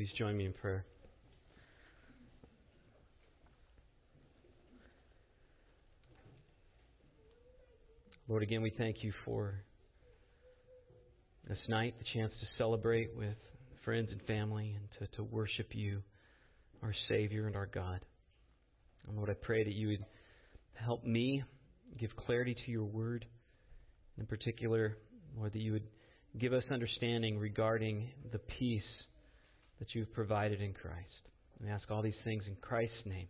please join me in prayer? Lord, again, we thank you for this night, the chance to celebrate with friends and family and to, to worship you, our Savior and our God. And Lord, I pray that you would help me give clarity to your word. In particular, Lord, that you would give us understanding regarding the peace that you've provided in Christ. We ask all these things in Christ's name.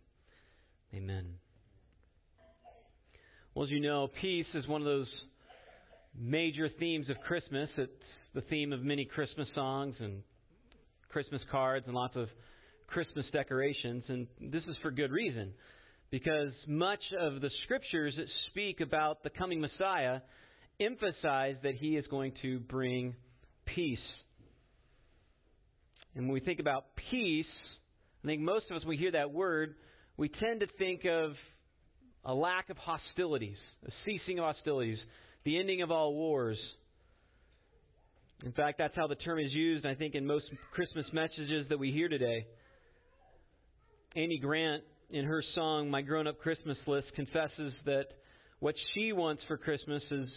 Amen. Well, as you know, peace is one of those major themes of Christmas. It's the theme of many Christmas songs and Christmas cards and lots of Christmas decorations. And this is for good reason. Because much of the scriptures that speak about the coming Messiah emphasize that he is going to bring peace. And when we think about peace, I think most of us, when we hear that word, we tend to think of a lack of hostilities, a ceasing of hostilities, the ending of all wars. In fact, that's how the term is used, I think, in most Christmas messages that we hear today. Amy Grant, in her song, My Grown Up Christmas List, confesses that what she wants for Christmas is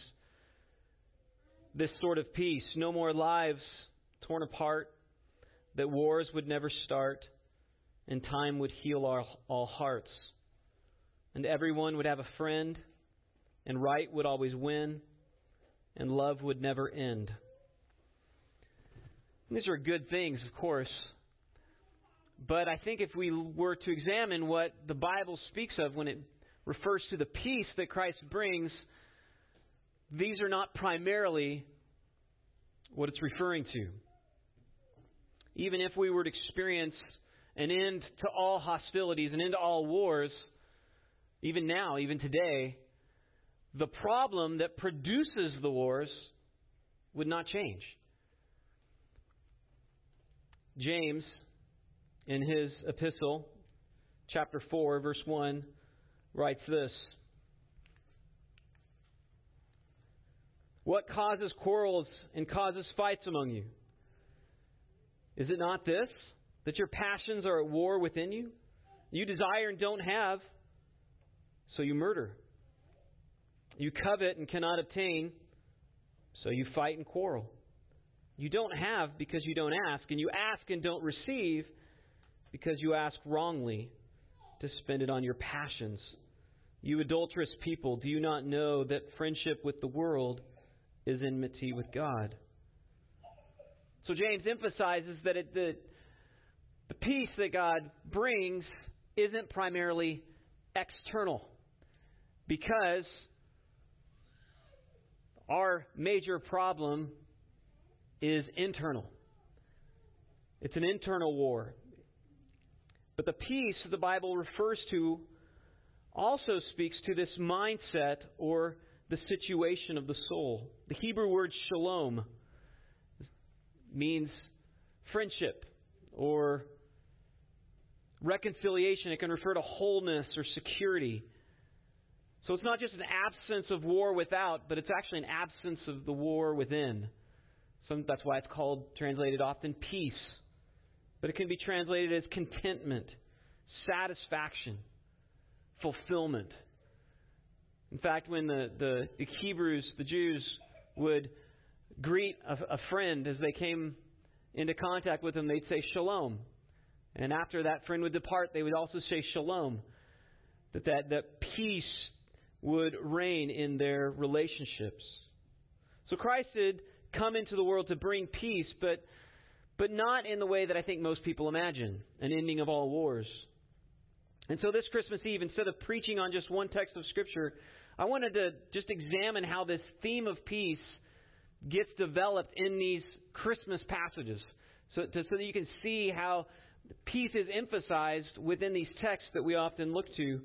this sort of peace. No more lives torn apart, that wars would never start, and time would heal our, all hearts. And everyone would have a friend, and right would always win, and love would never end. These are good things, of course. But I think if we were to examine what the Bible speaks of when it refers to the peace that Christ brings, these are not primarily what it's referring to. Even if we were to experience an end to all hostilities, an end to all wars, even now, even today, the problem that produces the wars would not change. James, in his epistle, chapter 4, verse 1, writes this What causes quarrels and causes fights among you? Is it not this, that your passions are at war within you? You desire and don't have, so you murder. You covet and cannot obtain, so you fight and quarrel. You don't have because you don't ask, and you ask and don't receive because you ask wrongly to spend it on your passions. You adulterous people, do you not know that friendship with the world is enmity with God. So James emphasizes that it, the, the peace that God brings isn't primarily external because our major problem is internal. It's an internal war. But the peace the Bible refers to also speaks to this mindset or the situation of the soul. The Hebrew word shalom means friendship or reconciliation. It can refer to wholeness or security. So it's not just an absence of war without, but it's actually an absence of the war within. Some, that's why it's called, translated often, peace. But it can be translated as contentment, satisfaction, fulfillment. In fact, when the, the, the Hebrews, the Jews, would greet a, a friend as they came into contact with them, they'd say shalom. And after that friend would depart, they would also say shalom. That, that, that peace would reign in their relationships. So Christ had come into the world to bring peace, but, but not in the way that I think most people imagine an ending of all wars. And so this Christmas Eve, instead of preaching on just one text of Scripture, I wanted to just examine how this theme of peace gets developed in these Christmas passages so, to, so that you can see how peace is emphasized within these texts that we often look to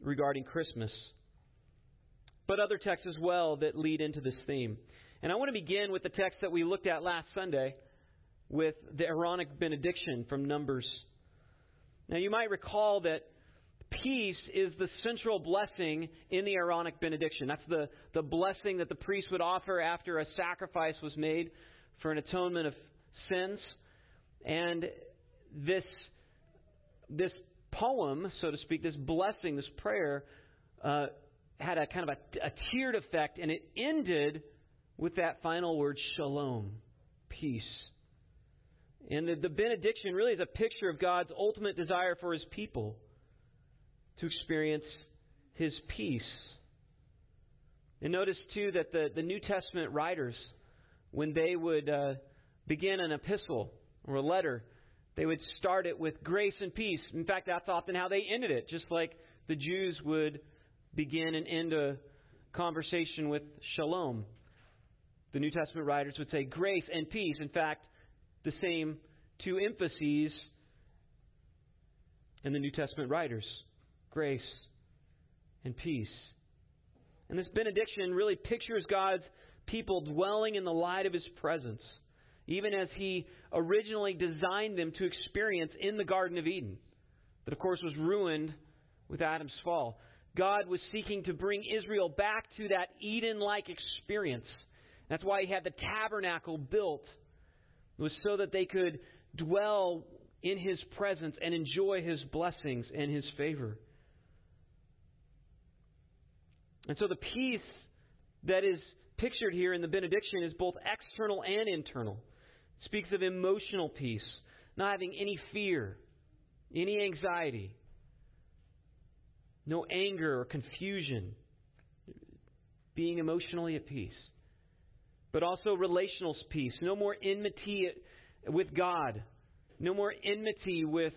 regarding Christmas. But other texts as well that lead into this theme. And I want to begin with the text that we looked at last Sunday with the Aaronic benediction from Numbers. Now, you might recall that peace is the central blessing in the Aaronic benediction. That's the, the blessing that the priest would offer after a sacrifice was made for an atonement of sins. And this, this poem, so to speak, this blessing, this prayer, uh, had a kind of a, a tiered effect, and it ended with that final word, shalom, peace. And the, the benediction really is a picture of God's ultimate desire for his people to experience his peace. And notice, too, that the, the New Testament writers, when they would uh, begin an epistle or a letter, they would start it with grace and peace. In fact, that's often how they ended it, just like the Jews would begin and end a conversation with shalom. The New Testament writers would say grace and peace. In fact, the same two emphases in the New Testament writers grace and peace. And this benediction really pictures God's people dwelling in the light of His presence, even as He originally designed them to experience in the Garden of Eden, that of course was ruined with Adam's fall. God was seeking to bring Israel back to that Eden like experience. That's why He had the tabernacle built. It was so that they could dwell in His presence and enjoy His blessings and His favor. And so the peace that is pictured here in the benediction is both external and internal. It speaks of emotional peace, not having any fear, any anxiety, no anger or confusion, being emotionally at peace. But also relational peace, no more enmity with God, no more enmity with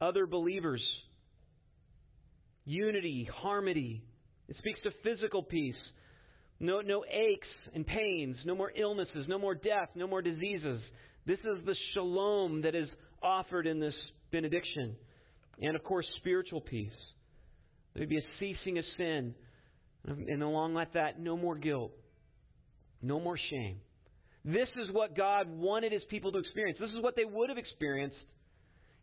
other believers. Unity, harmony, it speaks to physical peace. No, no aches and pains, no more illnesses, no more death, no more diseases. This is the shalom that is offered in this benediction. And of course, spiritual peace. There'd be a ceasing of sin. And along with that, no more guilt, no more shame. This is what God wanted his people to experience. This is what they would have experienced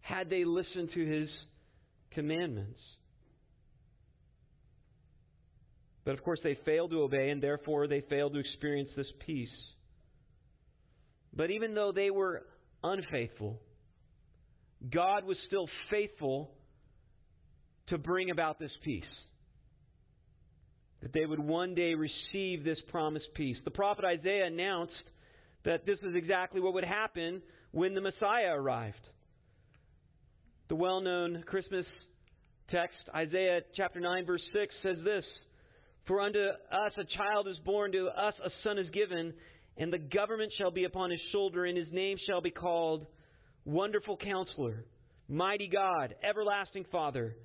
had they listened to his commandments. But of course, they failed to obey, and therefore they failed to experience this peace. But even though they were unfaithful, God was still faithful to bring about this peace. That they would one day receive this promised peace. The prophet Isaiah announced that this is exactly what would happen when the Messiah arrived. The well known Christmas text, Isaiah chapter 9, verse 6, says this for unto us a child is born, to us a son is given, and the government shall be upon his shoulder, and his name shall be called Wonderful Counselor, Mighty God, Everlasting Father,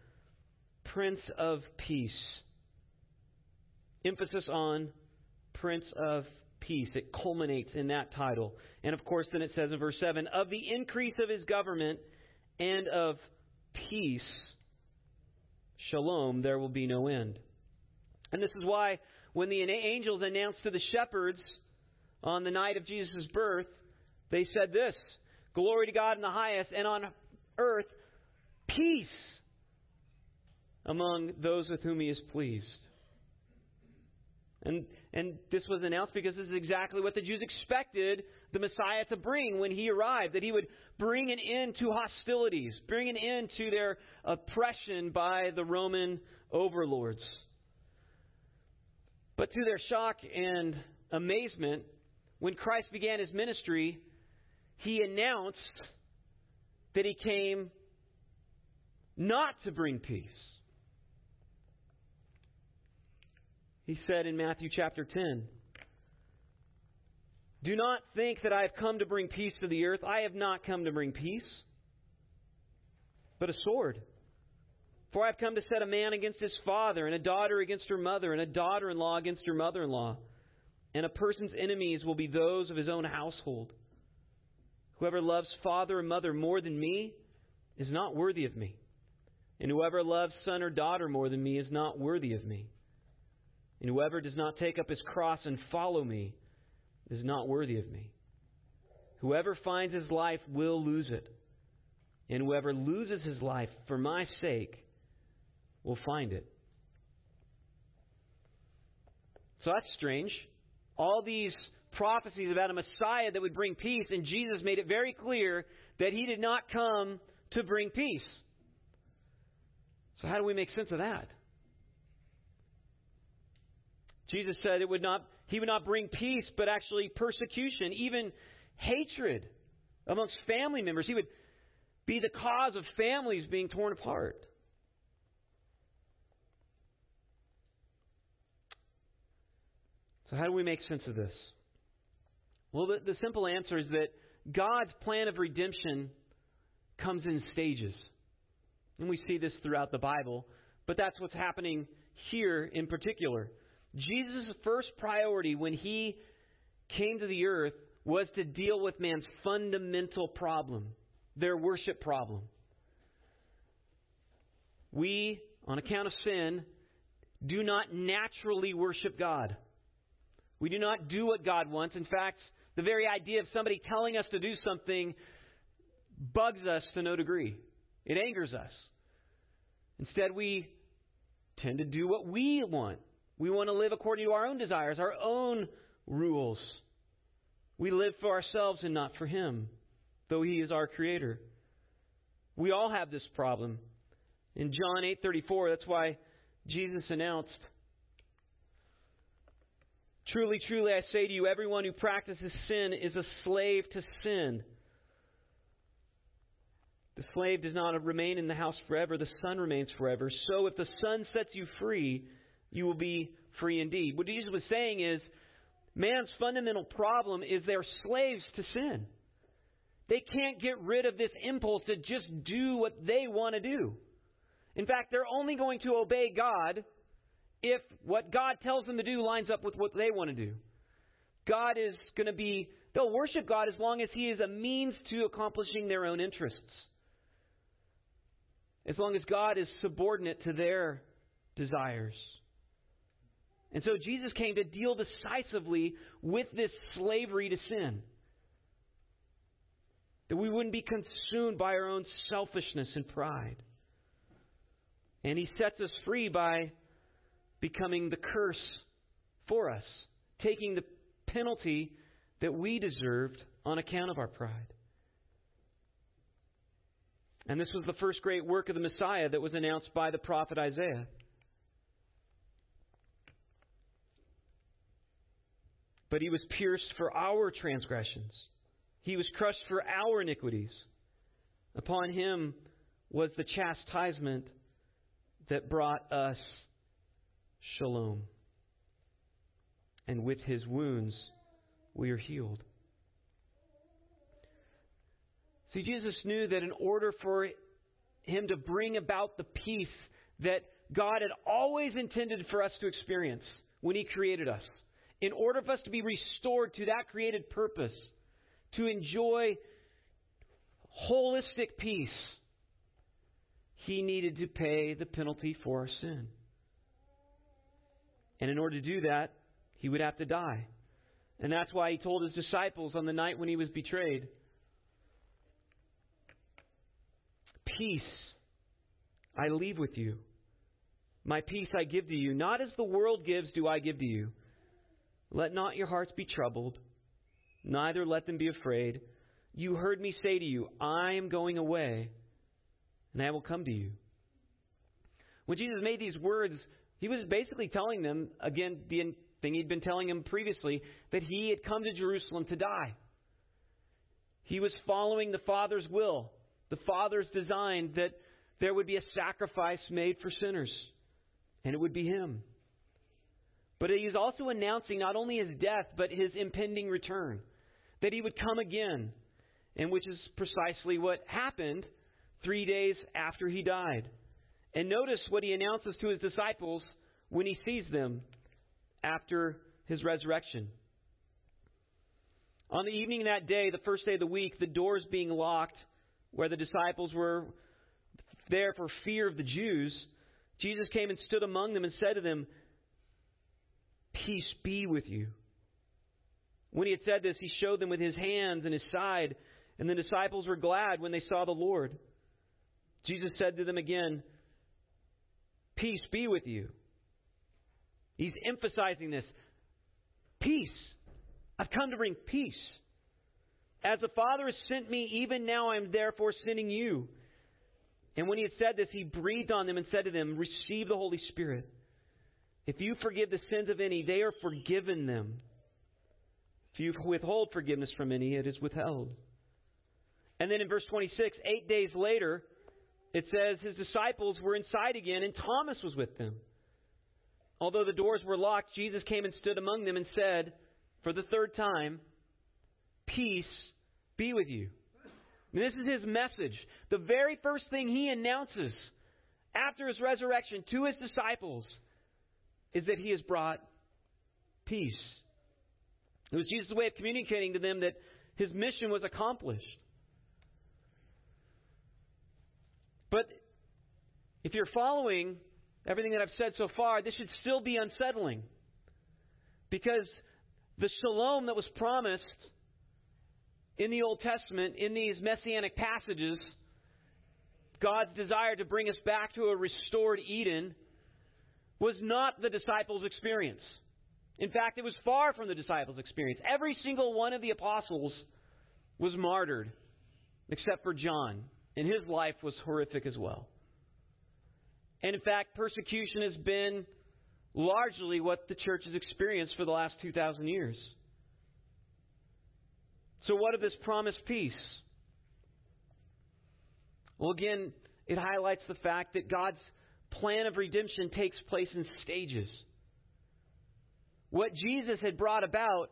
Prince of Peace. Emphasis on Prince of Peace. It culminates in that title. And of course, then it says in verse 7 of the increase of his government and of peace, shalom, there will be no end. And this is why when the angels announced to the shepherds on the night of Jesus' birth, they said this Glory to God in the highest, and on earth, peace among those with whom he is pleased. And, and this was announced because this is exactly what the Jews expected the Messiah to bring when he arrived that he would bring an end to hostilities, bring an end to their oppression by the Roman overlords. But to their shock and amazement, when Christ began his ministry, he announced that he came not to bring peace. He said in Matthew chapter 10, Do not think that I have come to bring peace to the earth. I have not come to bring peace, but a sword. For I have come to set a man against his father, and a daughter against her mother, and a daughter in law against her mother in law. And a person's enemies will be those of his own household. Whoever loves father or mother more than me is not worthy of me. And whoever loves son or daughter more than me is not worthy of me. And whoever does not take up his cross and follow me is not worthy of me. Whoever finds his life will lose it. And whoever loses his life for my sake will find it. So that's strange. All these prophecies about a Messiah that would bring peace, and Jesus made it very clear that he did not come to bring peace. So, how do we make sense of that? Jesus said it would not, he would not bring peace, but actually persecution, even hatred amongst family members. He would be the cause of families being torn apart. So, how do we make sense of this? Well, the, the simple answer is that God's plan of redemption comes in stages. And we see this throughout the Bible, but that's what's happening here in particular. Jesus' first priority when he came to the earth was to deal with man's fundamental problem, their worship problem. We, on account of sin, do not naturally worship God. We do not do what God wants. In fact, the very idea of somebody telling us to do something bugs us to no degree. It angers us. Instead, we tend to do what we want. We want to live according to our own desires, our own rules. We live for ourselves and not for Him, though He is our Creator. We all have this problem. In John 8:34, that's why Jesus announced, "Truly, truly, I say to you, everyone who practices sin is a slave to sin." The slave does not remain in the house forever, the son remains forever. So if the son sets you free, you will be free indeed. What Jesus was saying is man's fundamental problem is they're slaves to sin. They can't get rid of this impulse to just do what they want to do. In fact, they're only going to obey God if what God tells them to do lines up with what they want to do. God is going to be, they'll worship God as long as He is a means to accomplishing their own interests. As long as God is subordinate to their desires. And so Jesus came to deal decisively with this slavery to sin. That we wouldn't be consumed by our own selfishness and pride. And he sets us free by becoming the curse for us, taking the penalty that we deserved on account of our pride. And this was the first great work of the Messiah that was announced by the prophet Isaiah. But he was pierced for our transgressions, he was crushed for our iniquities. Upon him was the chastisement that brought us shalom. And with his wounds we are healed. See, Jesus knew that in order for him to bring about the peace that God had always intended for us to experience when he created us, in order for us to be restored to that created purpose, to enjoy holistic peace, he needed to pay the penalty for our sin. And in order to do that, he would have to die. And that's why he told his disciples on the night when he was betrayed Peace I leave with you. My peace I give to you. Not as the world gives, do I give to you. Let not your hearts be troubled, neither let them be afraid. You heard me say to you, I am going away, and I will come to you. When Jesus made these words, he was basically telling them, again, the thing he'd been telling them previously, that he had come to Jerusalem to die. He was following the Father's will, the Father's design that there would be a sacrifice made for sinners, and it would be him. But he he's also announcing not only his death, but his impending return. That he would come again, and which is precisely what happened three days after he died. And notice what he announces to his disciples when he sees them after his resurrection. On the evening of that day, the first day of the week, the doors being locked, where the disciples were there for fear of the Jews, Jesus came and stood among them and said to them, Peace be with you. When he had said this, he showed them with his hands and his side, and the disciples were glad when they saw the Lord. Jesus said to them again, Peace be with you. He's emphasizing this. Peace. I've come to bring peace. As the Father has sent me, even now I am therefore sending you. And when he had said this, he breathed on them and said to them, Receive the Holy Spirit. If you forgive the sins of any, they are forgiven them. If you withhold forgiveness from any, it is withheld. And then in verse 26, eight days later, it says his disciples were inside again and Thomas was with them. Although the doors were locked, Jesus came and stood among them and said, for the third time, Peace be with you. And this is his message. The very first thing he announces after his resurrection to his disciples is that he has brought peace. It was Jesus' way of communicating to them that his mission was accomplished. But if you're following everything that I've said so far, this should still be unsettling. Because the shalom that was promised in the Old Testament, in these messianic passages, God's desire to bring us back to a restored Eden, was not the disciples' experience. In fact, it was far from the disciples' experience. Every single one of the apostles was martyred, except for John, and his life was horrific as well. And in fact, persecution has been largely what the church has experienced for the last 2,000 years. So, what of this promised peace? Well, again, it highlights the fact that God's plan of redemption takes place in stages. What Jesus had brought about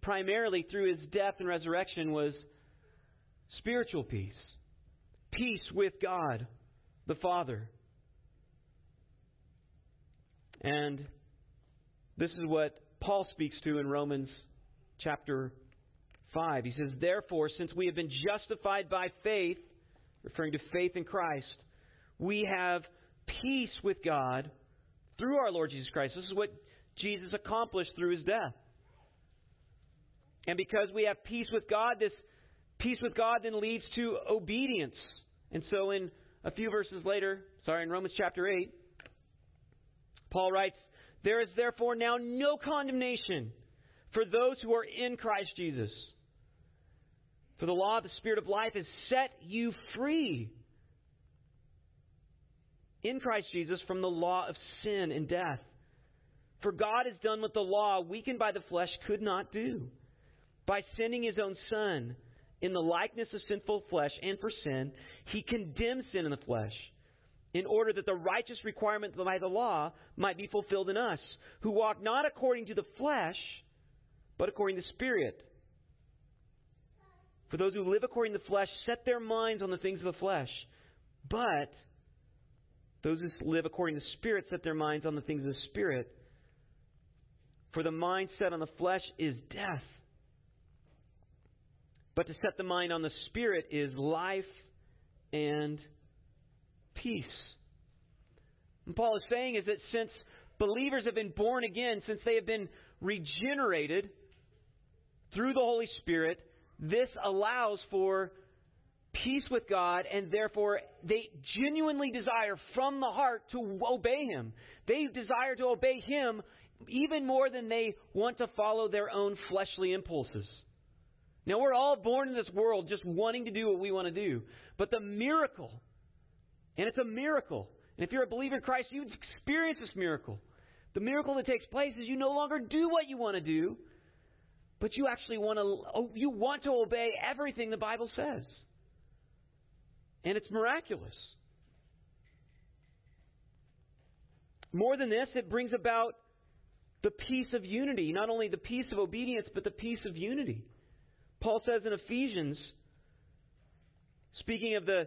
primarily through his death and resurrection was spiritual peace, peace with God the Father. And this is what Paul speaks to in Romans chapter 5. He says, Therefore, since we have been justified by faith, referring to faith in Christ, we have peace with God through our Lord Jesus Christ. This is what Jesus accomplished through his death. And because we have peace with God, this peace with God then leads to obedience. And so in a few verses later, sorry, in Romans chapter 8, Paul writes, There is therefore now no condemnation for those who are in Christ Jesus. For the law of the Spirit of life has set you free in Christ Jesus from the law of sin and death. For God has done what the law, weakened by the flesh, could not do. By sending his own Son in the likeness of sinful flesh and for sin, he condemned sin in the flesh in order that the righteous requirement by the law might be fulfilled in us, who walk not according to the flesh, but according to the Spirit. For those who live according to the flesh set their minds on the things of the flesh, but those who live according to the Spirit set their minds on the things of the Spirit. For the mind set on the flesh is death, but to set the mind on the Spirit is life and peace. And Paul is saying is that since believers have been born again, since they have been regenerated through the Holy Spirit, this allows for peace with God, and therefore they genuinely desire from the heart to obey Him. They desire to obey Him even more than they want to follow their own fleshly impulses. Now, we're all born in this world just wanting to do what we want to do. But the miracle and it's a miracle. And if you're a believer in Christ, you experience this miracle. The miracle that takes place is you no longer do what you want to do, but you actually want to oh, you want to obey everything the Bible says. And it's miraculous. More than this, it brings about the peace of unity, not only the peace of obedience, but the peace of unity. Paul says in Ephesians, speaking of the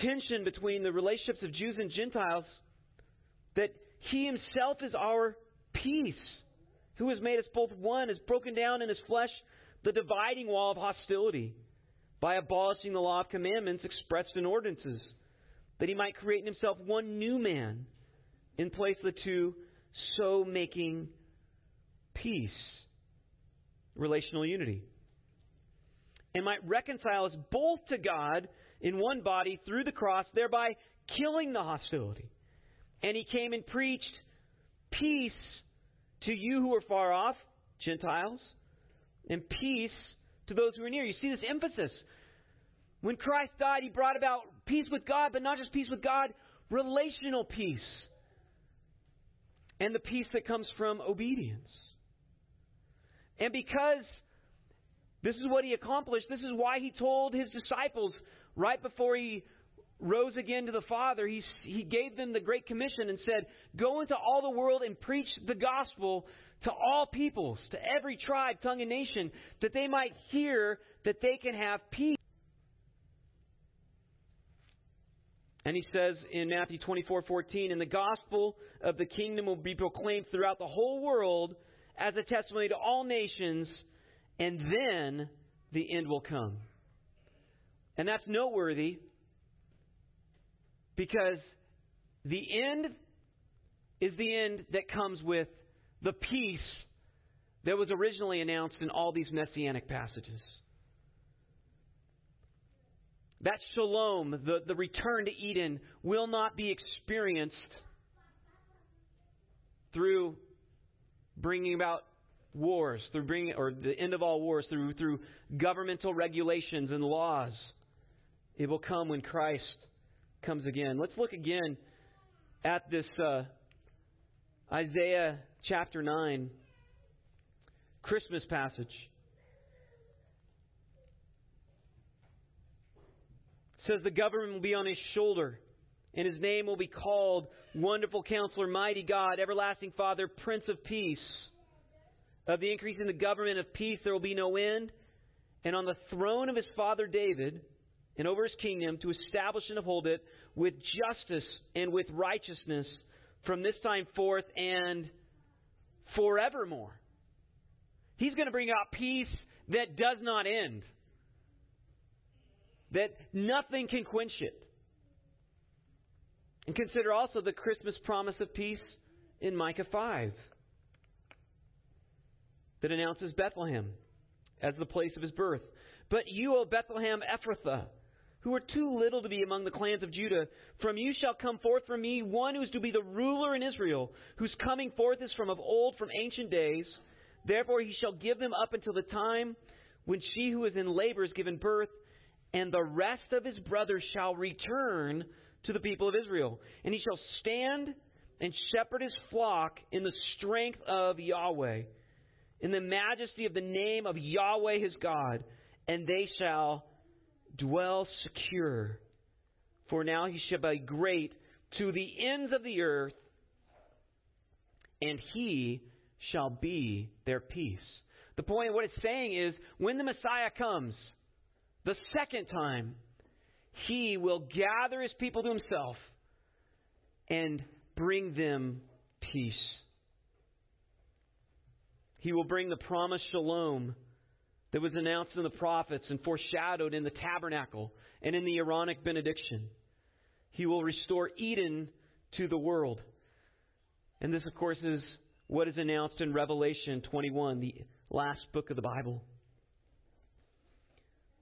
tension between the relationships of Jews and Gentiles that he himself is our peace, who has made us both one, has broken down in his flesh the dividing wall of hostility by abolishing the law of commandments expressed in ordinances, that he might create in himself one new man in place of the two, so making peace, relational unity, and might reconcile us both to God in one body through the cross, thereby killing the hostility. And he came and preached peace to you who are far off, Gentiles, and peace to those who are near. You see this emphasis. When Christ died, he brought about peace with God, but not just peace with God, relational peace. And the peace that comes from obedience. And because this is what he accomplished, this is why he told his disciples right before he rose again to the Father, he, he gave them the Great Commission and said, Go into all the world and preach the gospel to all peoples, to every tribe, tongue, and nation, that they might hear that they can have peace. And he says in Matthew 24 14, And the gospel of the kingdom will be proclaimed throughout the whole world as a testimony to all nations, and then the end will come. And that's noteworthy because the end is the end that comes with the peace that was originally announced in all these messianic passages. That shalom, the, the return to Eden, will not be experienced through bringing about wars, through bringing, or the end of all wars, through, through governmental regulations and laws. It will come when Christ comes again. Let's look again at this uh, Isaiah chapter 9 Christmas passage. It says the government will be on his shoulder, and his name will be called Wonderful Counselor, Mighty God, Everlasting Father, Prince of Peace. Of the increase in the government of peace there will be no end, and on the throne of his father David and over his kingdom to establish and uphold it with justice and with righteousness from this time forth and forevermore. He's going to bring out peace that does not end, that nothing can quench it. And consider also the Christmas promise of peace in Micah 5 that announces Bethlehem as the place of his birth. But you, O Bethlehem Ephrathah, who are too little to be among the clans of Judah. From you shall come forth from me one who is to be the ruler in Israel, whose coming forth is from of old, from ancient days. Therefore he shall give them up until the time when she who is in labor is given birth, and the rest of his brothers shall return to the people of Israel. And he shall stand and shepherd his flock in the strength of Yahweh, in the majesty of the name of Yahweh his God, and they shall dwell secure. For now he shall be great to the ends of the earth, and he shall be their peace. The point what it's saying is when the Messiah comes, the second time, he will gather his people to himself and bring them peace. He will bring the promised shalom that was announced in the prophets and foreshadowed in the tabernacle and in the Aaronic benediction. He will restore Eden to the world. And this, of course, is what is announced in Revelation 21, the last book of the Bible.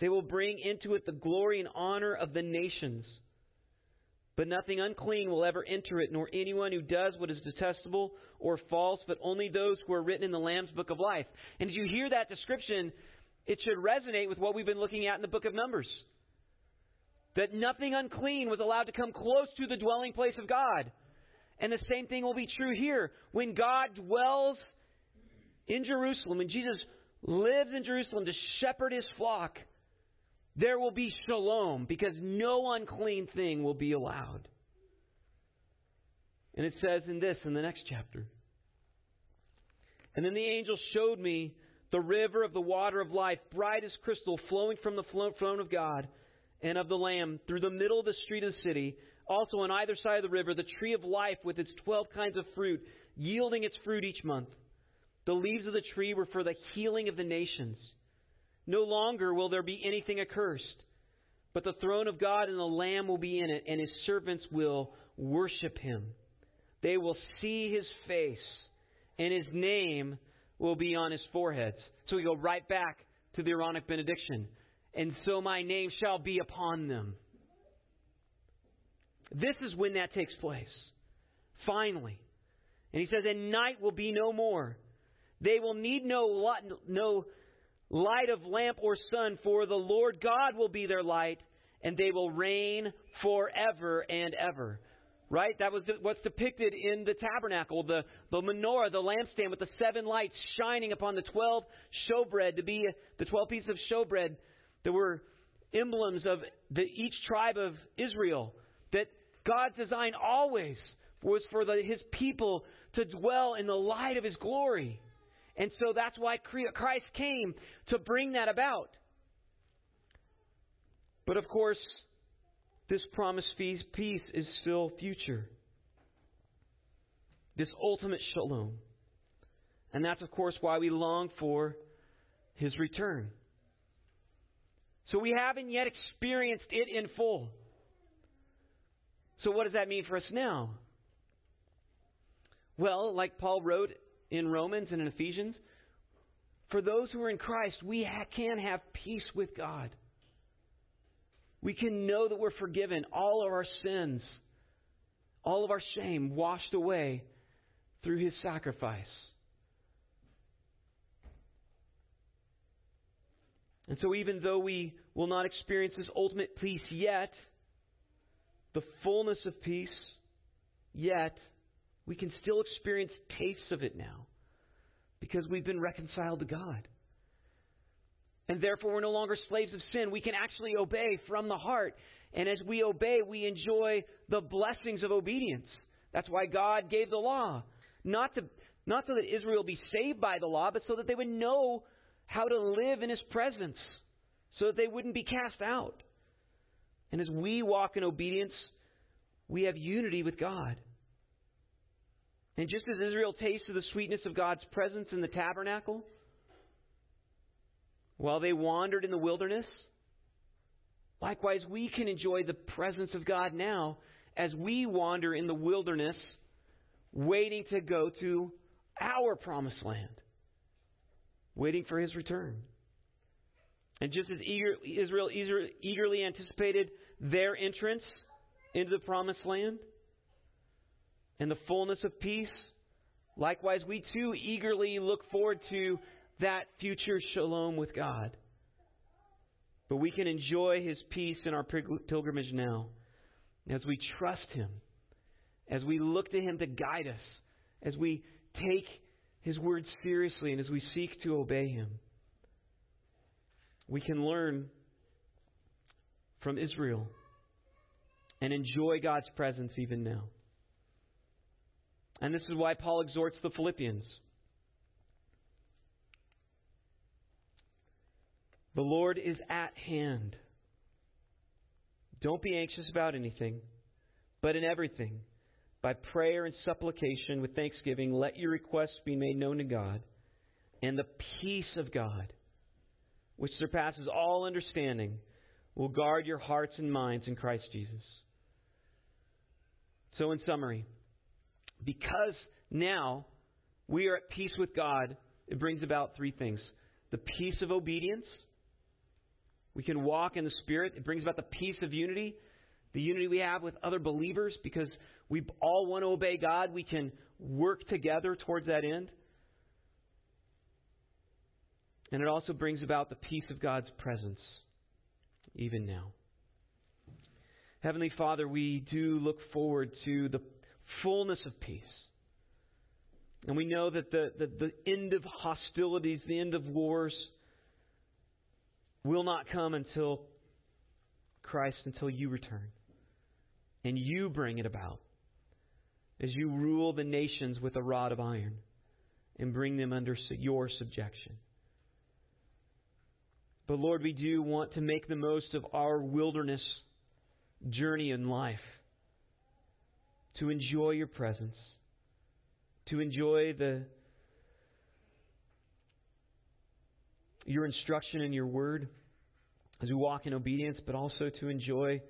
They will bring into it the glory and honor of the nations. But nothing unclean will ever enter it, nor anyone who does what is detestable or false, but only those who are written in the Lamb's book of life. And as you hear that description, it should resonate with what we've been looking at in the book of Numbers. That nothing unclean was allowed to come close to the dwelling place of God. And the same thing will be true here. When God dwells in Jerusalem, when Jesus lives in Jerusalem to shepherd his flock, there will be shalom because no unclean thing will be allowed. And it says in this, in the next chapter. And then the angel showed me the river of the water of life, bright as crystal, flowing from the throne of God and of the Lamb through the middle of the street of the city. Also on either side of the river, the tree of life with its twelve kinds of fruit, yielding its fruit each month. The leaves of the tree were for the healing of the nations. No longer will there be anything accursed, But the throne of God and the Lamb will be in it, and his servants will worship him. They will see his face, and his name will be on his foreheads. So we go right back to the Aaronic benediction. And so my name shall be upon them. This is when that takes place. Finally. And he says, And night will be no more. They will need no no light of lamp or sun, for the Lord God will be their light, and they will reign forever and ever. Right? That was what's depicted in the tabernacle, the, the menorah, the lampstand with the seven lights shining upon the twelve showbread to be the twelve pieces of showbread. There were emblems of the, each tribe of Israel. That God's design always was for the, His people to dwell in the light of His glory. And so that's why Christ came to bring that about. But of course, this promised peace is still future. This ultimate shalom. And that's, of course, why we long for his return. So we haven't yet experienced it in full. So, what does that mean for us now? Well, like Paul wrote in Romans and in Ephesians, for those who are in Christ, we ha- can have peace with God. We can know that we're forgiven, all of our sins, all of our shame washed away through his sacrifice. And so, even though we will not experience this ultimate peace yet, the fullness of peace, yet, we can still experience tastes of it now because we've been reconciled to God. And therefore, we're no longer slaves of sin. We can actually obey from the heart. And as we obey, we enjoy the blessings of obedience. That's why God gave the law. Not, to, not so that Israel be saved by the law, but so that they would know how to live in His presence, so that they wouldn't be cast out. And as we walk in obedience, we have unity with God. And just as Israel tasted the sweetness of God's presence in the tabernacle, while they wandered in the wilderness, likewise we can enjoy the presence of God now as we wander in the wilderness, waiting to go to our promised land, waiting for his return. And just as Israel eagerly anticipated their entrance into the promised land and the fullness of peace, likewise, we too eagerly look forward to that future shalom with God. But we can enjoy His peace in our pilgrimage now as we trust Him, as we look to Him to guide us, as we take His word seriously, and as we seek to obey Him we can learn from Israel and enjoy God's presence even now. And this is why Paul exhorts the Philippians. The Lord is at hand. Don't be anxious about anything, but in everything, by prayer and supplication with thanksgiving, let your requests be made known to God, and the peace of God which surpasses all understanding, will guard your hearts and minds in Christ Jesus. So, in summary, because now we are at peace with God, it brings about three things the peace of obedience. We can walk in the Spirit. It brings about the peace of unity, the unity we have with other believers because we all want to obey God. We can work together towards that end. And it also brings about the peace of God's presence, even now. Heavenly Father, we do look forward to the fullness of peace. And we know that the, the, the end of hostilities, the end of wars, will not come until Christ, until you return. And you bring it about as you rule the nations with a rod of iron and bring them under your subjection. But Lord, we do want to make the most of our wilderness journey in life, to enjoy your presence, to enjoy the your instruction and your word, as we walk in obedience, but also to enjoy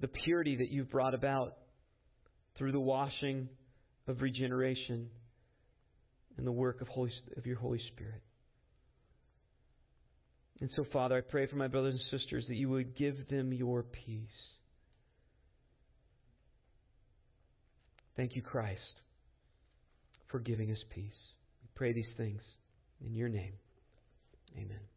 the purity that you've brought about through the washing of regeneration and the work of, Holy, of your Holy Spirit. And so, Father, I pray for my brothers and sisters that you would give them your peace. Thank you, Christ, for giving us peace. We pray these things in your name. Amen.